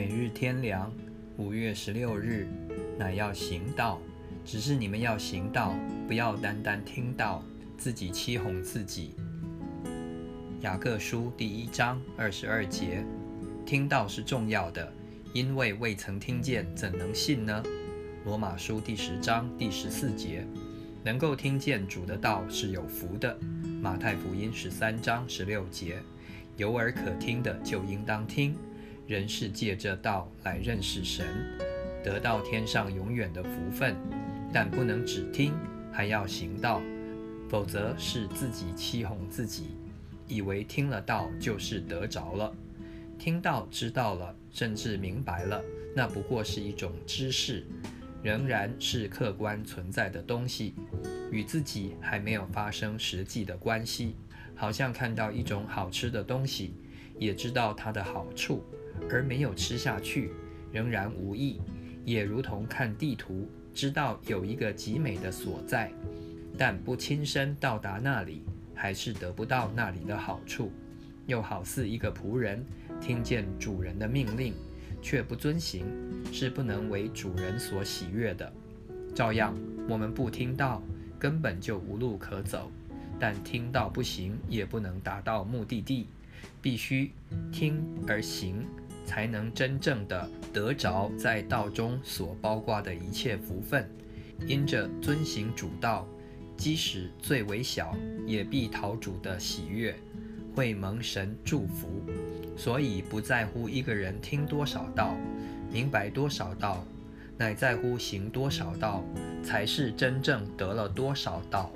每日天凉，五月十六日，乃要行道。只是你们要行道，不要单单听到，自己欺哄自己。雅各书第一章二十二节，听到是重要的，因为未曾听见，怎能信呢？罗马书第十章第十四节，能够听见主的道是有福的。马太福音十三章十六节，有耳可听的就应当听。人是借着道来认识神，得到天上永远的福分，但不能只听，还要行道，否则是自己欺哄自己，以为听了道就是得着了。听到知道了，甚至明白了，那不过是一种知识，仍然是客观存在的东西，与自己还没有发生实际的关系。好像看到一种好吃的东西，也知道它的好处。而没有吃下去，仍然无益，也如同看地图，知道有一个极美的所在，但不亲身到达那里，还是得不到那里的好处。又好似一个仆人，听见主人的命令，却不遵行，是不能为主人所喜悦的。照样，我们不听到，根本就无路可走；但听到不行，也不能达到目的地。必须听而行。才能真正的得着在道中所包括的一切福分。因着遵行主道，即使最微小，也必讨主的喜悦，会蒙神祝福。所以不在乎一个人听多少道，明白多少道，乃在乎行多少道，才是真正得了多少道。